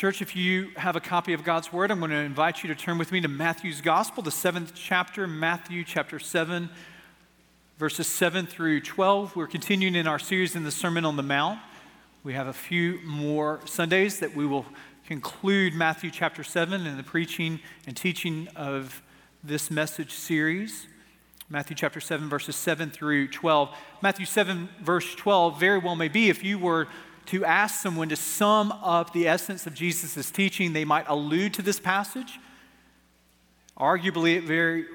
Church, if you have a copy of God's Word, I'm going to invite you to turn with me to Matthew's Gospel, the seventh chapter, Matthew chapter 7, verses 7 through 12. We're continuing in our series in the Sermon on the Mount. We have a few more Sundays that we will conclude Matthew chapter 7 and the preaching and teaching of this message series. Matthew chapter 7, verses 7 through 12. Matthew 7, verse 12 very well may be if you were to ask someone to sum up the essence of Jesus' teaching, they might allude to this passage. Arguably, it very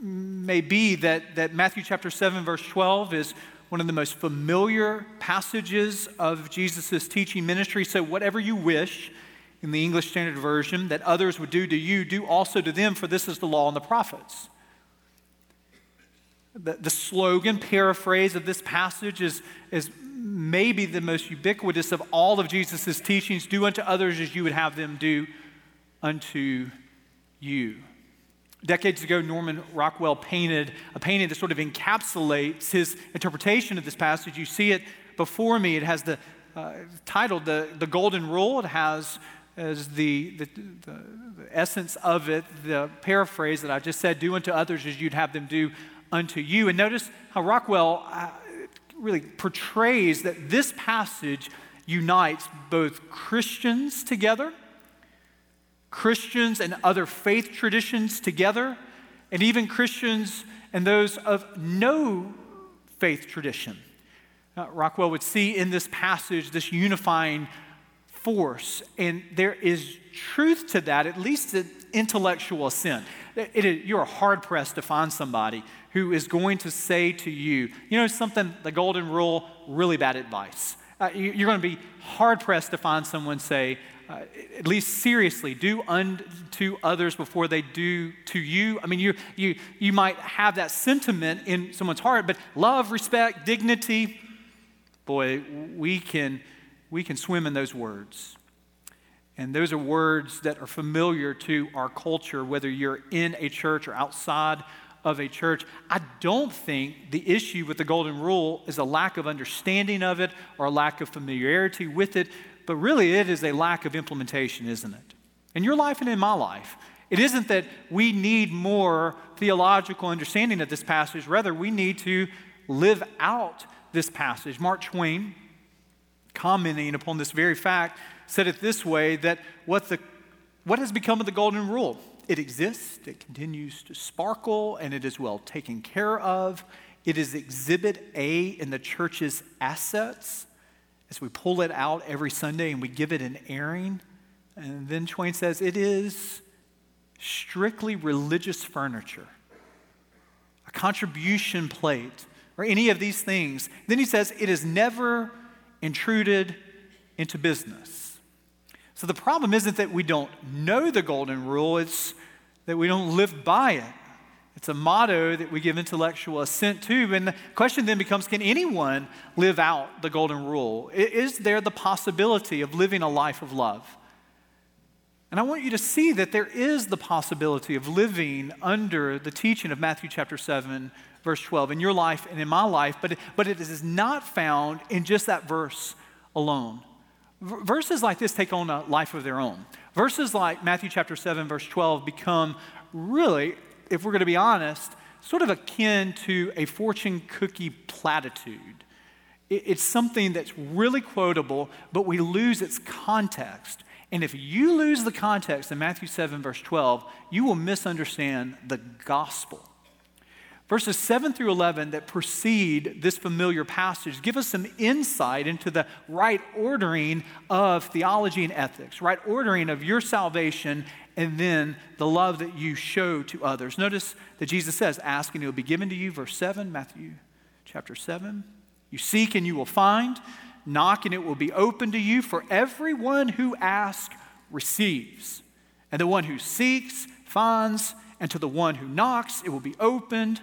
may be that, that Matthew chapter 7, verse 12 is one of the most familiar passages of Jesus' teaching ministry. So, whatever you wish in the English Standard Version that others would do to you, do also to them, for this is the law and the prophets. The, the slogan, paraphrase of this passage is, is maybe the most ubiquitous of all of Jesus' teachings do unto others as you would have them do unto you. Decades ago, Norman Rockwell painted a painting that sort of encapsulates his interpretation of this passage. You see it before me. It has the uh, titled the, the Golden Rule. It has as the, the, the, essence of it, the paraphrase that I just said, do unto others as you'd have them do unto you. And notice how Rockwell uh, really portrays that this passage unites both Christians together, Christians and other faith traditions together, and even Christians and those of no faith tradition. Uh, Rockwell would see in this passage this unifying force, and there is truth to that, at least intellectual assent. you're hard pressed to find somebody who is going to say to you, you know, something, the golden rule, really bad advice. Uh, you're going to be hard pressed to find someone say, uh, at least seriously, do unto others before they do to you. I mean, you, you, you might have that sentiment in someone's heart, but love, respect, dignity, boy, we can, we can swim in those words. And those are words that are familiar to our culture, whether you're in a church or outside of a church. I don't think the issue with the golden rule is a lack of understanding of it or a lack of familiarity with it, but really it is a lack of implementation, isn't it? In your life and in my life. It isn't that we need more theological understanding of this passage, rather, we need to live out this passage. Mark Twain, commenting upon this very fact, said it this way that what, the, what has become of the golden rule? It exists, it continues to sparkle, and it is well taken care of. It is exhibit A in the church's assets as we pull it out every Sunday and we give it an airing. And then Twain says it is strictly religious furniture, a contribution plate, or any of these things. Then he says it is never intruded into business. So the problem isn't that we don't know the golden rule, it's that we don't live by it. It's a motto that we give intellectual assent to. And the question then becomes can anyone live out the golden rule? Is there the possibility of living a life of love? And I want you to see that there is the possibility of living under the teaching of Matthew chapter 7, verse 12, in your life and in my life, but, but it is not found in just that verse alone. Verses like this take on a life of their own. Verses like Matthew chapter 7, verse 12 become really, if we're going to be honest, sort of akin to a fortune cookie platitude. It's something that's really quotable, but we lose its context. And if you lose the context in Matthew 7, verse 12, you will misunderstand the gospel. Verses 7 through 11 that precede this familiar passage give us some insight into the right ordering of theology and ethics, right ordering of your salvation, and then the love that you show to others. Notice that Jesus says, Ask and it will be given to you, verse 7, Matthew chapter 7. You seek and you will find, knock and it will be open to you, for everyone who asks receives, and the one who seeks finds, and to the one who knocks it will be opened.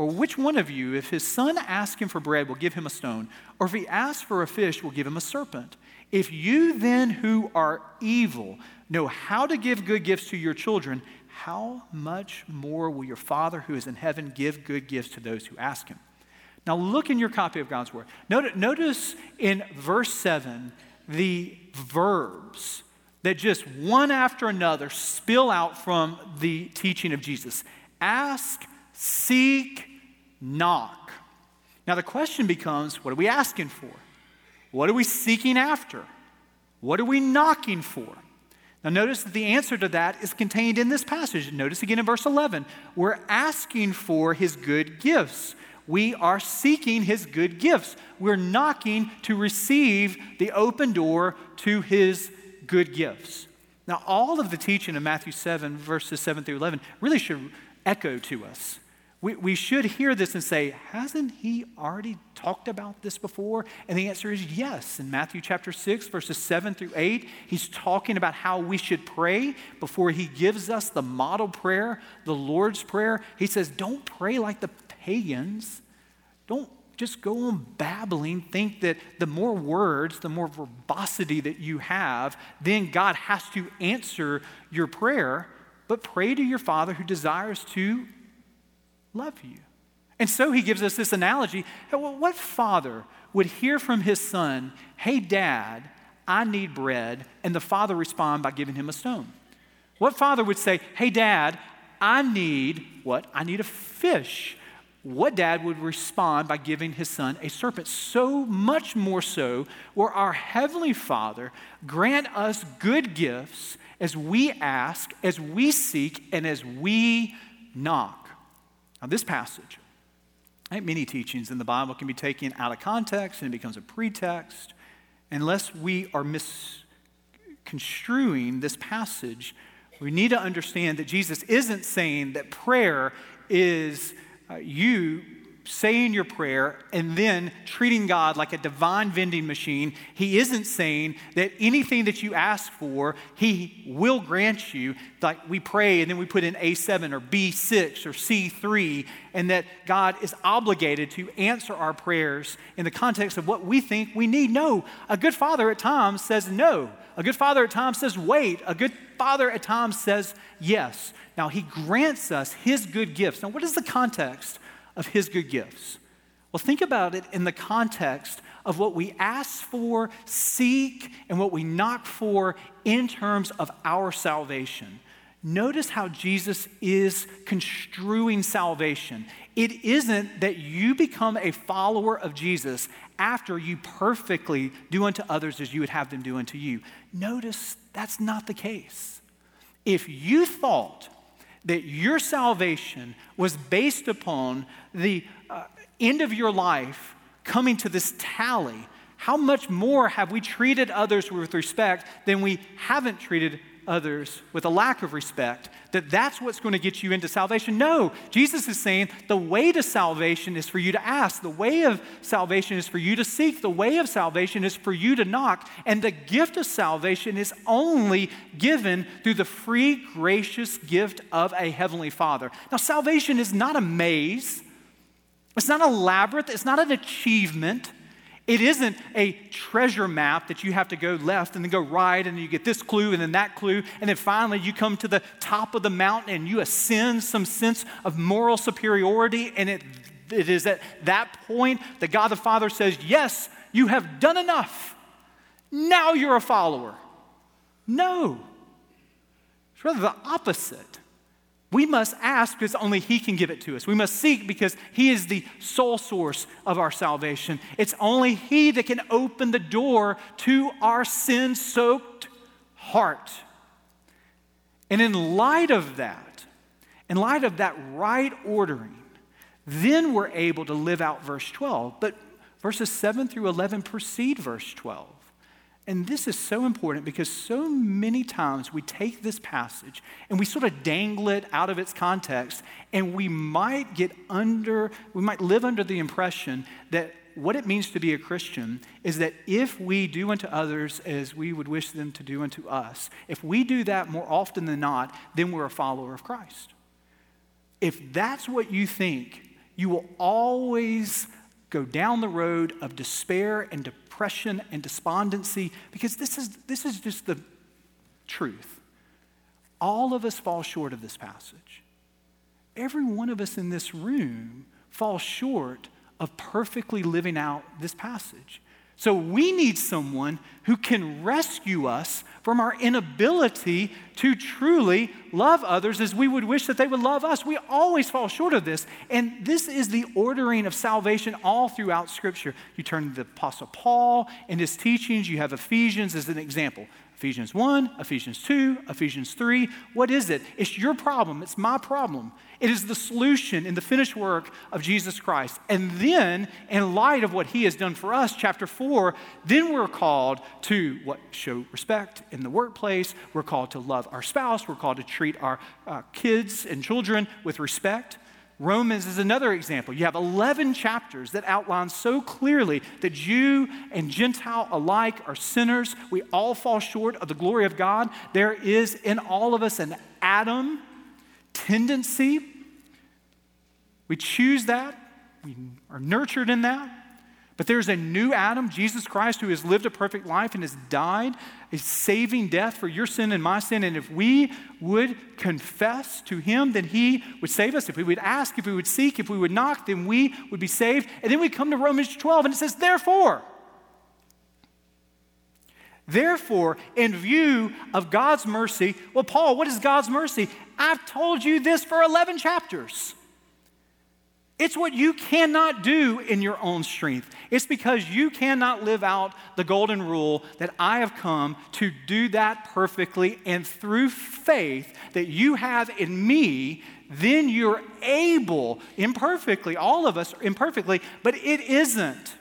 Or which one of you, if his son asks him for bread, will give him a stone? Or if he asks for a fish, will give him a serpent? If you then, who are evil, know how to give good gifts to your children, how much more will your Father who is in heaven give good gifts to those who ask him? Now, look in your copy of God's Word. Notice in verse 7 the verbs that just one after another spill out from the teaching of Jesus ask, seek, knock. Now the question becomes what are we asking for? What are we seeking after? What are we knocking for? Now, notice that the answer to that is contained in this passage. Notice again in verse 11. We're asking for his good gifts. We are seeking his good gifts. We're knocking to receive the open door to his good gifts. Now, all of the teaching of Matthew 7, verses 7 through 11, really should echo to us. We, we should hear this and say, hasn't he already talked about this before? And the answer is yes. In Matthew chapter 6, verses 7 through 8, he's talking about how we should pray before he gives us the model prayer, the Lord's Prayer. He says, don't pray like the pagans. Don't just go on babbling, think that the more words, the more verbosity that you have, then God has to answer your prayer. But pray to your Father who desires to love you. And so he gives us this analogy. What father would hear from his son, Hey, dad, I need bread, and the father respond by giving him a stone? What father would say, Hey, dad, I need what? I need a fish. What dad would respond by giving his son a serpent? So much more so, where our Heavenly Father grant us good gifts as we ask, as we seek, and as we knock. Now, this passage, I think many teachings in the Bible can be taken out of context and it becomes a pretext unless we are misconstruing this passage. We need to understand that Jesus isn't saying that prayer is uh, you saying your prayer and then treating God like a divine vending machine. He isn't saying that anything that you ask for, He will grant you. Like we pray and then we put in A7 or B6 or C3, and that God is obligated to answer our prayers in the context of what we think we need. No, a good father at times says no. A good father at times says wait. A good father at times says yes. Now, He grants us His good gifts. Now, what is the context of his good gifts? Well, think about it in the context of what we ask for, seek, and what we knock for in terms of our salvation. Notice how Jesus is construing salvation. It isn't that you become a follower of Jesus after you perfectly do unto others as you would have them do unto you. Notice that's not the case. If you thought that your salvation was based upon the uh, end of your life coming to this tally, how much more have we treated others with respect than we haven't treated others with a lack of respect, that that's what's going to get you into salvation. No, Jesus is saying the way to salvation is for you to ask. The way of salvation is for you to seek. The way of salvation is for you to knock. And the gift of salvation is only given through the free, gracious gift of a heavenly Father. Now, salvation is not a maze. It's not a labyrinth. It's not an achievement. It isn't a treasure map that you have to go left and then go right, and you get this clue and then that clue, and then finally you come to the top of the mountain and you ascend some sense of moral superiority. And it, it is at that point that God the Father says, Yes, you have done enough. Now you're a follower. No, it's rather the opposite. We must ask because only He can give it to us. We must seek because He is the sole source of our salvation. It's only He that can open the door to our sin soaked heart. And in light of that, in light of that right ordering, then we're able to live out verse 12. But verses 7 through 11 precede verse 12. And this is so important because so many times we take this passage and we sort of dangle it out of its context, and we might get under, we might live under the impression that what it means to be a Christian is that if we do unto others as we would wish them to do unto us, if we do that more often than not, then we're a follower of Christ. If that's what you think, you will always go down the road of despair and depression and despondency because this is, this is just the truth. All of us fall short of this passage. Every one of us in this room falls short of perfectly living out this passage. So we need someone who can rescue us from our inability to truly love others as we would wish that they would love us. We always fall short of this. And this is the ordering of salvation all throughout Scripture. You turn to the Apostle Paul and his teachings, you have Ephesians as an example. Ephesians 1, Ephesians 2, Ephesians 3. What is it? It's your problem. It's my problem. It is the solution in the finished work of Jesus Christ. And then, in light of what he has done for us, chapter 4, then we're called to what? Show respect in the workplace. We're called to love our spouse. We're called to treat our uh, kids and children with respect. Romans is another example. You have 11 chapters that outline so clearly that Jew and Gentile alike are sinners. We all fall short of the glory of God. There is in all of us an Adam tendency. We choose that, we are nurtured in that. But there's a new Adam, Jesus Christ, who has lived a perfect life and has died a saving death for your sin and my sin. And if we would confess to him, then he would save us. If we would ask, if we would seek, if we would knock, then we would be saved. And then we come to Romans 12 and it says, therefore. Therefore, in view of God's mercy, well, Paul, what is God's mercy? I've told you this for 11 chapters. It's what you cannot do in your own strength. It's because you cannot live out the golden rule that I have come to do that perfectly. And through faith that you have in me, then you're able, imperfectly, all of us imperfectly, but it isn't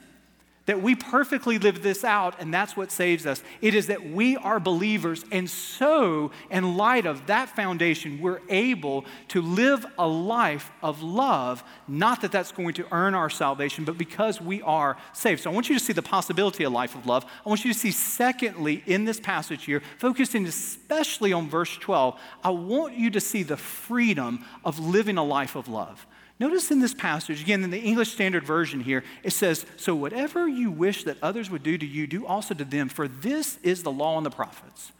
that we perfectly live this out, and that's what saves us. It is that we are believers, and so, in light of that foundation, we're able to live a life of love. Not that that's going to earn our salvation, but because we are saved. So, I want you to see the possibility of a life of love. I want you to see, secondly, in this passage here, focusing especially on verse 12, I want you to see the freedom of living a life of love. Notice in this passage, again, in the English Standard Version here, it says, So whatever you wish that others would do to you, do also to them, for this is the law and the prophets.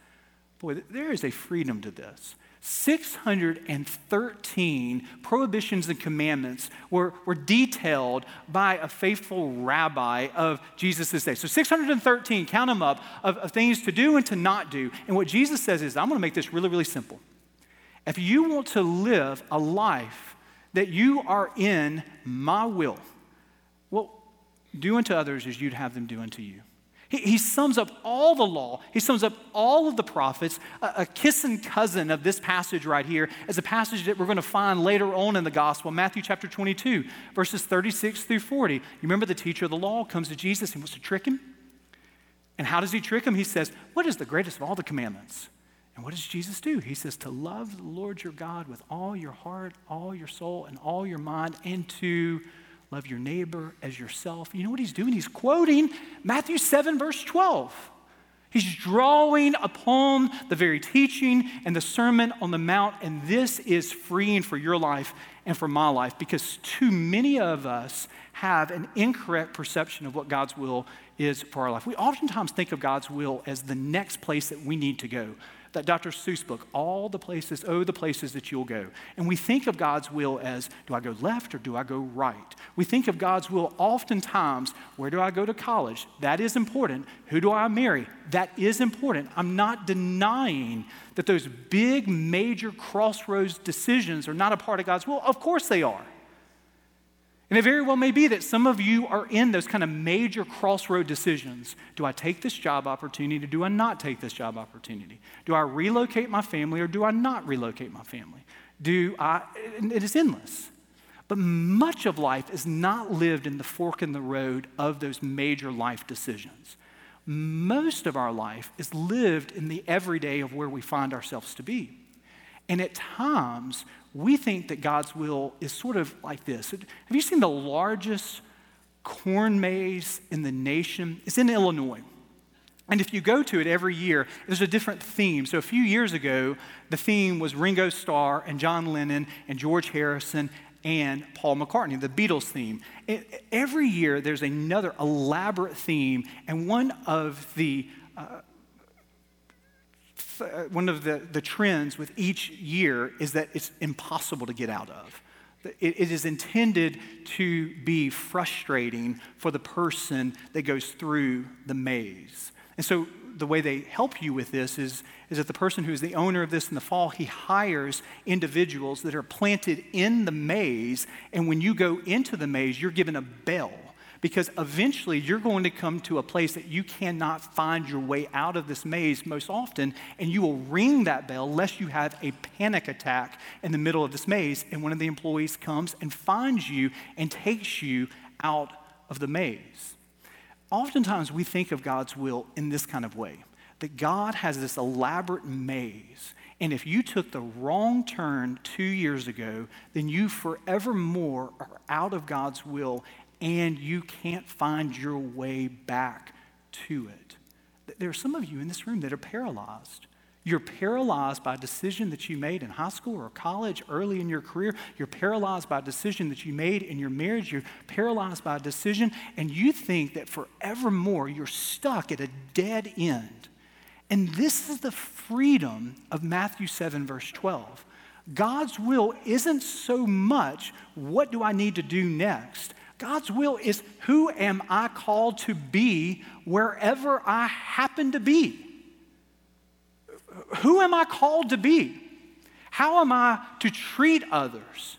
Boy, there is a freedom to this. 613 prohibitions and commandments were, were detailed by a faithful rabbi of Jesus' day. So 613, count them up, of, of things to do and to not do. And what Jesus says is, I'm going to make this really, really simple. If you want to live a life that you are in my will. Well, do unto others as you'd have them do unto you. He, he sums up all the law, he sums up all of the prophets. A, a kissing cousin of this passage right here is a passage that we're going to find later on in the gospel, Matthew chapter 22, verses 36 through 40. You remember the teacher of the law comes to Jesus and wants to trick him? And how does he trick him? He says, What is the greatest of all the commandments? And what does Jesus do? He says to love the Lord your God with all your heart, all your soul, and all your mind, and to love your neighbor as yourself. You know what he's doing? He's quoting Matthew 7, verse 12. He's drawing upon the very teaching and the Sermon on the Mount, and this is freeing for your life and for my life because too many of us have an incorrect perception of what God's will is for our life. We oftentimes think of God's will as the next place that we need to go that Dr. Seuss book, all the places, oh, the places that you'll go. And we think of God's will as do I go left or do I go right? We think of God's will oftentimes where do I go to college? That is important. Who do I marry? That is important. I'm not denying that those big, major crossroads decisions are not a part of God's will. Of course they are. And it very well may be that some of you are in those kind of major crossroad decisions. Do I take this job opportunity? Do I not take this job opportunity? Do I relocate my family or do I not relocate my family? Do I, it is endless. But much of life is not lived in the fork in the road of those major life decisions. Most of our life is lived in the everyday of where we find ourselves to be. And at times, we think that God's will is sort of like this. Have you seen the largest corn maze in the nation? It's in Illinois. And if you go to it every year, there's a different theme. So a few years ago, the theme was Ringo Starr and John Lennon and George Harrison and Paul McCartney, the Beatles theme. It, every year, there's another elaborate theme, and one of the uh, Uh, one of the, the trends with each year is that it's impossible to get out of. It, it is intended to be frustrating for the person that goes through the maze. And so the way they help you with this is, is that the person who's the owner of this in the fall, he hires individuals that are planted in the maze. And when you go into the maze, you're given a bell because eventually you're going to come to a place that you cannot find your way out of this maze most often, and you will ring that bell lest you have a panic attack in the middle of this maze, and one of the employees comes and finds you and takes you out of the maze. Oftentimes we think of God's will in this kind of way that God has this elaborate maze. And if you took the wrong turn two years ago, then you forevermore are out of God's will and you can't find your way back to it. There are some of you in this room that are paralyzed. You're paralyzed by a decision that you made in high school or college early in your career. You're paralyzed by a decision that you made in your marriage. You're paralyzed by a decision, and you think that forevermore you're stuck at a dead end. And this is the freedom of Matthew 7, verse 12. God's will isn't so much what do I need to do next, God's will is who am I called to be wherever I happen to be? Who am I called to be? How am I to treat others?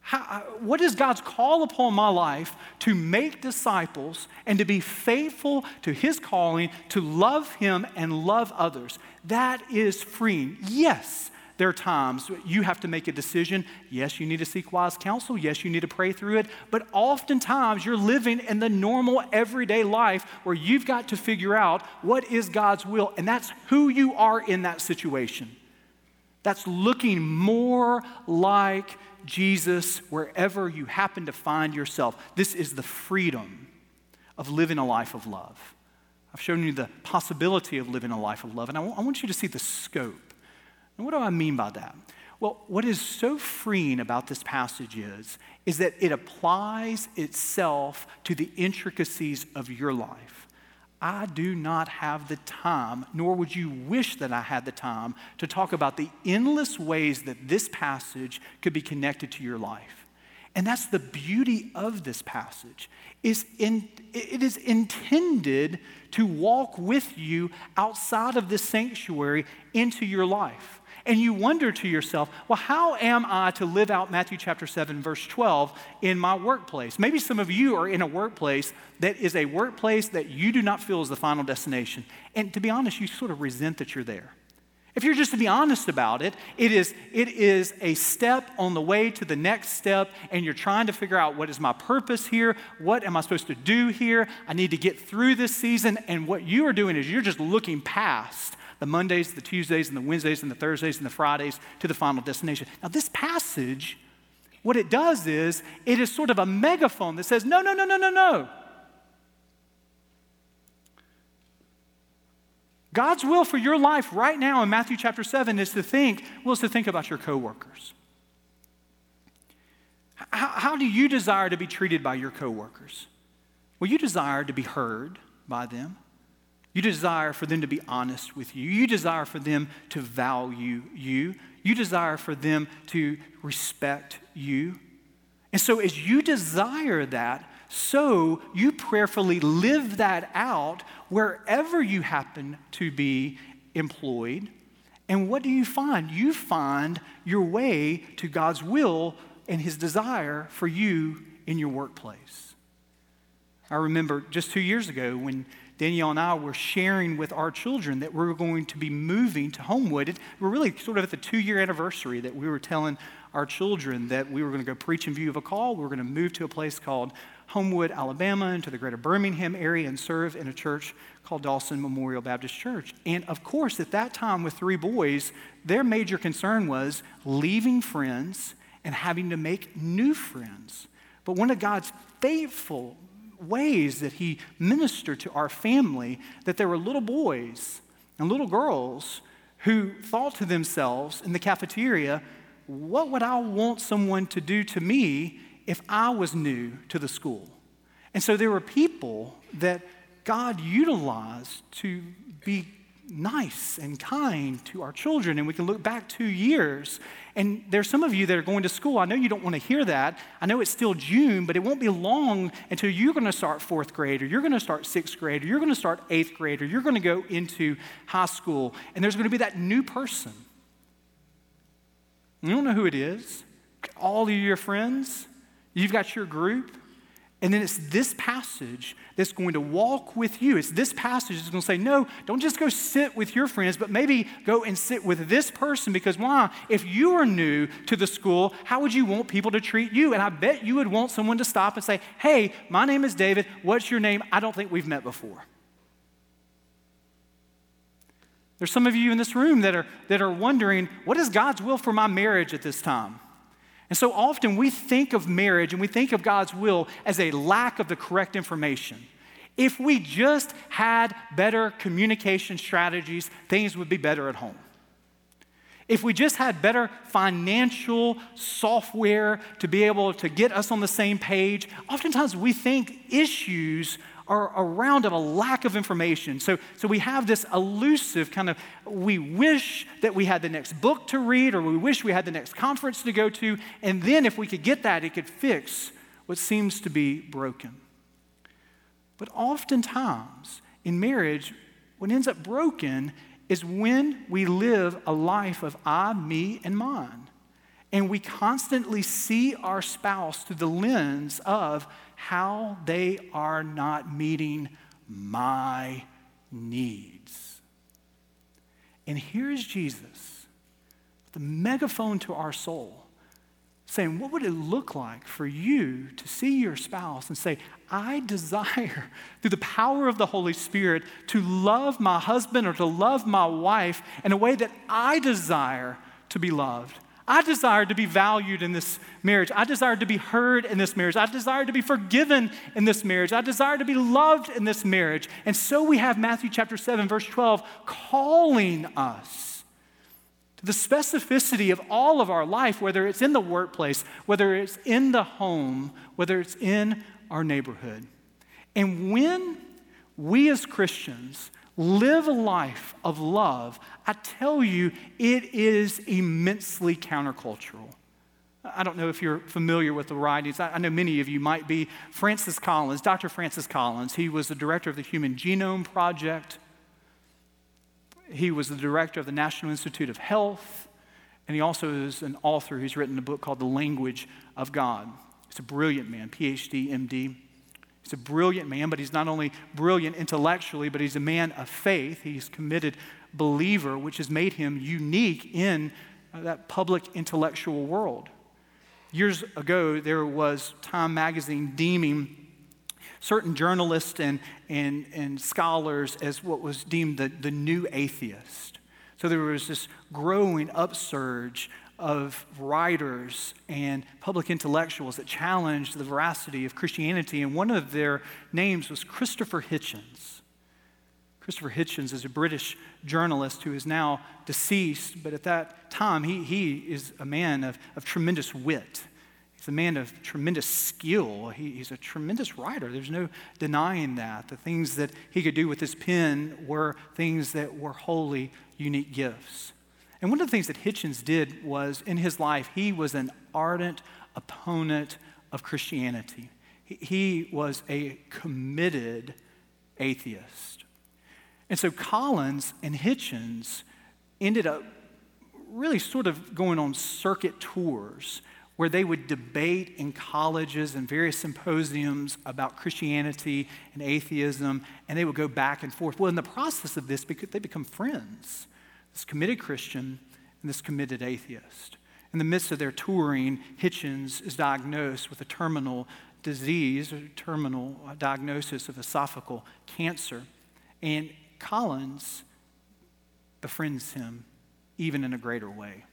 How, uh, what is God's call upon my life to make disciples and to be faithful to His calling to love Him and love others? That is freeing. Yes, there are times you have to make a decision. Yes, you need to seek wise counsel. Yes, you need to pray through it. But oftentimes you're living in the normal everyday life where you've got to figure out what is God's will. And that's who you are in that situation. That's looking more like Jesus wherever you happen to find yourself. This is the freedom of living a life of love. I've shown you the possibility of living a life of love, and I want you to see the scope. And what do I mean by that? Well, what is so freeing about this passage is, is that it applies itself to the intricacies of your life. I do not have the time, nor would you wish that I had the time, to talk about the endless ways that this passage could be connected to your life. And that's the beauty of this passage. Is in, it is intended to walk with you outside of this sanctuary into your life and you wonder to yourself, well, how am I to live out Matthew chapter 7, verse 12 in my workplace? Maybe some of you are in a workplace that is a workplace that you do not feel is the final destination. And to be honest, you sort of resent that you're there. If you're just to be honest about it, it is, it is a step on the way to the next step, and you're trying to figure out what is my purpose here? What am I supposed to do here? I need to get through this season. And what you are doing is you're just looking past the Mondays, the Tuesdays, and the Wednesdays, and the Thursdays, and the Fridays to the final destination. Now, this passage, what it does is it is sort of a megaphone that says, no, no, no, no, no, no. God's will for your life right now in Matthew chapter 7 is to think, well, is to think about your coworkers. How, how do you desire to be treated by your coworkers? Well, you desire to be heard by them. You desire for them to be honest with you. You desire for them to value you. You desire for them to respect you. And so, as you desire that, so you prayerfully live that out wherever you happen to be employed. And what do you find? You find your way to God's will and His desire for you in your workplace. I remember just two years ago when Danielle and I were sharing with our children that we are going to be moving to Homewood. We're really sort of at the two year anniversary that we were telling our children that we were going to go preach in view of a call. We were going to move to a place called Homewood, Alabama, into the greater Birmingham area and serve in a church called Dawson Memorial Baptist Church. And of course, at that time with three boys, their major concern was leaving friends and having to make new friends. But one of God's faithful ways that he ministered to our family that there were little boys and little girls who thought to themselves in the cafeteria, what would I want someone to do to me if I was new to the school? And so there were people that God utilized to be nice and kind to our children and we can look back two years. And there's some of you that are going to school. I know you don't want to hear that. I know it's still June, but it won't be long until you're going to start fourth grade or you're going to start sixth grade or you're going to start eighth grade or you're going to go into high school. And there's going to be that new person. You don't know who it is. All of your friends, you've got your group. And then it's this passage that's going to walk with you. It's this passage that's going to say, no, don't just go sit with your friends, but maybe go and sit with this person because why? If you are new to the school, how would you want people to treat you? And I bet you would want someone to stop and say, hey, my name is David. What's your name? I don't think we've met before. There's some of you in this room that are, that are wondering, what is God's will for my marriage at this time? And so often we think of marriage and we think of God's will as a lack of the correct information. If we just had better communication strategies, things would be better at home. If we just had better financial software to be able to get us on the same page, oftentimes we think issues are around of a lack of information. So, so we have this elusive kind of, we wish that we had the next book to read or we wish we had the next conference to go to. And then if we could get that, it could fix what seems to be broken. But oftentimes in marriage, what ends up broken is when we live a life of I, me, and mine. And we constantly see our spouse through the lens of how they are not meeting my needs. And here's Jesus, the megaphone to our soul, saying, What would it look like for you to see your spouse and say, I desire, through the power of the Holy Spirit, to love my husband or to love my wife in a way that I desire to be loved? I desire to be valued in this marriage. I desire to be heard in this marriage. I desire to be forgiven in this marriage. I desire to be loved in this marriage. And so we have Matthew chapter 7, verse 12, calling us to the specificity of all of our life, whether it's in the workplace, whether it's in the home, whether it's in our neighborhood. And when we as Christians live a life of love, I tell you, it is immensely countercultural. I don't know if you're familiar with the writings. I know many of you might be. Francis Collins, Dr. Francis Collins, he was the director of the Human Genome Project. He was the director of the National Institute of Health. And he also is an author who's written a book called The Language of God. He's a brilliant man, PhD, MD. He's a brilliant man, but he's not only brilliant intellectually, but he's a man of faith. He's a committed believer, which has made him unique in uh, that public intellectual world. Years ago, there was Time magazine deeming certain journalists and, and, and scholars as what was deemed the, the new atheist. So there was this growing upsurge of writers and public intellectuals that challenged the veracity of Christianity, and one of their names was Christopher Hitchens. Christopher Hitchens is a British journalist who is now deceased, but at that time, he, he is a man of, of tremendous wit. He's a man of tremendous skill. He, he's a tremendous writer. There's no denying that. The things that he could do with his pen were things that were wholly unique gifts. And one of the things that Hitchens did was in his life, he was an ardent opponent of Christianity. He, was a committed atheist. And so Collins and Hitchens ended up really sort of going on circuit tours where they would debate in colleges and various symposiums about Christianity and atheism, and they would go back and forth. Well, in the process of this, they become friends this committed Christian and this committed atheist. In the midst of their touring, Hitchens is diagnosed with a terminal disease, a terminal uh, diagnosis of esophageal cancer. And Collins befriends him even in a greater way.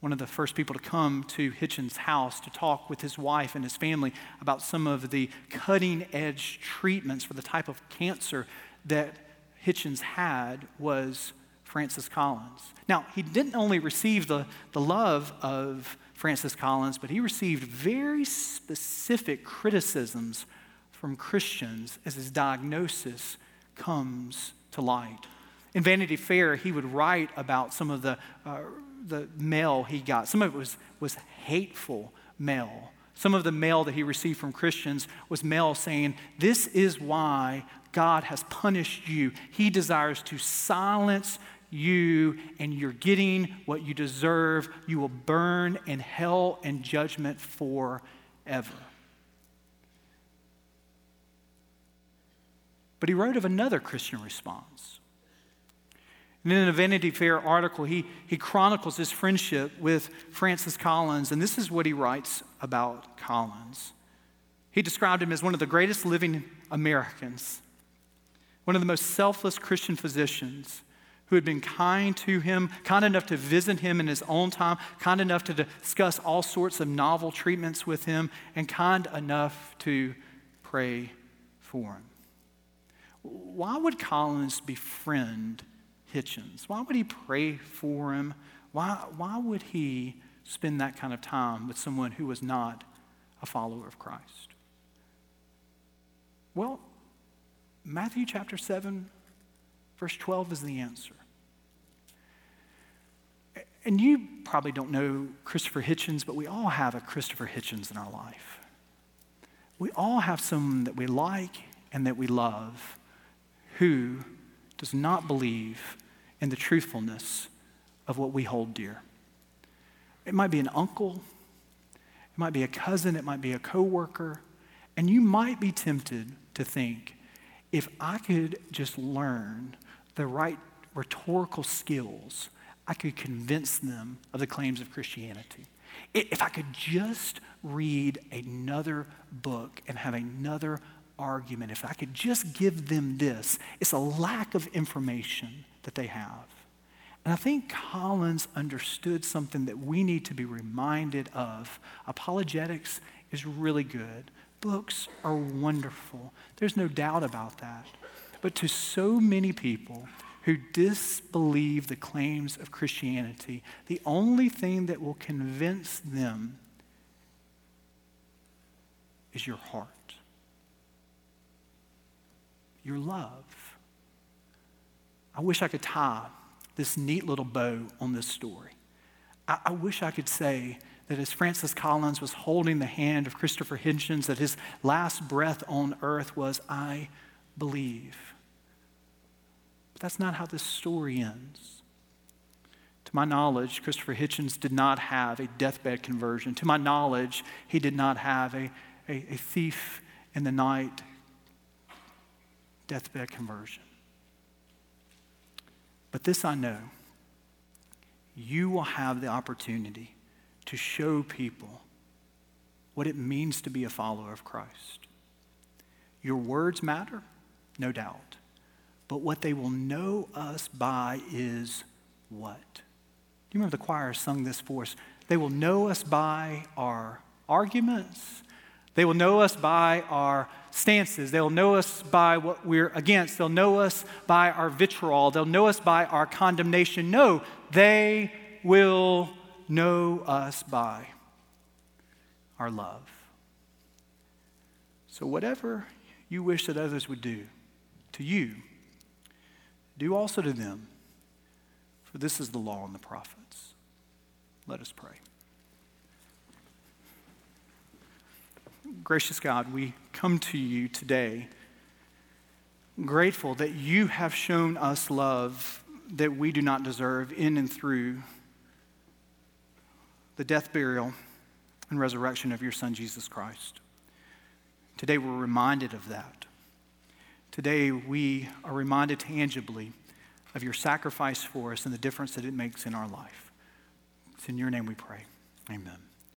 One of the first people to come to Hitchens' house to talk with his wife and his family about some of the cutting edge treatments for the type of cancer that Hitchens had was Francis Collins. Now, he didn't only receive the, the love of Francis Collins, but he received very specific criticisms from Christians as his diagnosis comes to light. In Vanity Fair, he would write about some of the, uh, the mail he got. Some of it was, was hateful mail. Some of the mail that he received from Christians was mail saying, This is why God has punished you. He desires to silence you, and you're getting what you deserve. You will burn in hell and judgment forever. But he wrote of another Christian response. And in a Vanity Fair article, he, he chronicles his friendship with Francis Collins, and this is what he writes about Collins. He described him as one of the greatest living Americans, one of the most selfless Christian physicians who had been kind to him, kind enough to visit him in his own time, kind enough to discuss all sorts of novel treatments with him, and kind enough to pray for him. Why would Collins befriend Hitchens? Why would he pray for him? Why, why would he spend that kind of time with someone who was not a follower of Christ? Well, Matthew chapter 7, verse 12 is the answer. And you probably don't know Christopher Hitchens, but we all have a Christopher Hitchens in our life. We all have someone that we like and that we love who does not believe in the truthfulness of what we hold dear. It might be an uncle, it might be a cousin, it might be a coworker, and you might be tempted to think, if I could just learn the right rhetorical skills, I could convince them of the claims of Christianity. If I could just read another book and have another argument, if I could just give them this, it's a lack of information that they have. And I think Collins understood something that we need to be reminded of. Apologetics is really good, books are wonderful. There's no doubt about that. But to so many people who disbelieve the claims of Christianity, the only thing that will convince them is your heart your love. I wish I could tie this neat little bow on this story. I, I wish I could say that as Francis Collins was holding the hand of Christopher Hitchens, that his last breath on earth was, I believe. But that's not how this story ends. To my knowledge, Christopher Hitchens did not have a deathbed conversion. To my knowledge, he did not have a, a, a thief in the night deathbed conversion. But this I know you will have the opportunity to show people what it means to be a follower of Christ. Your words matter, no doubt. But what they will know us by is what? Do you remember the choir sung this for us? They will know us by our arguments, they will know us by our stances. They'll know us by what we're against. They'll know us by our vitriol. They'll know us by our condemnation. No, they will know us by our love. So, whatever you wish that others would do to you, do also to them, for this is the law and the prophets. Let us pray. Gracious God, we come to you today grateful that you have shown us love that we do not deserve in and through the death, burial, and resurrection of your Son, Jesus Christ. Today we're reminded of that. Today we are reminded tangibly of your sacrifice for us and the difference that it makes in our life. It's in your name we pray. Amen.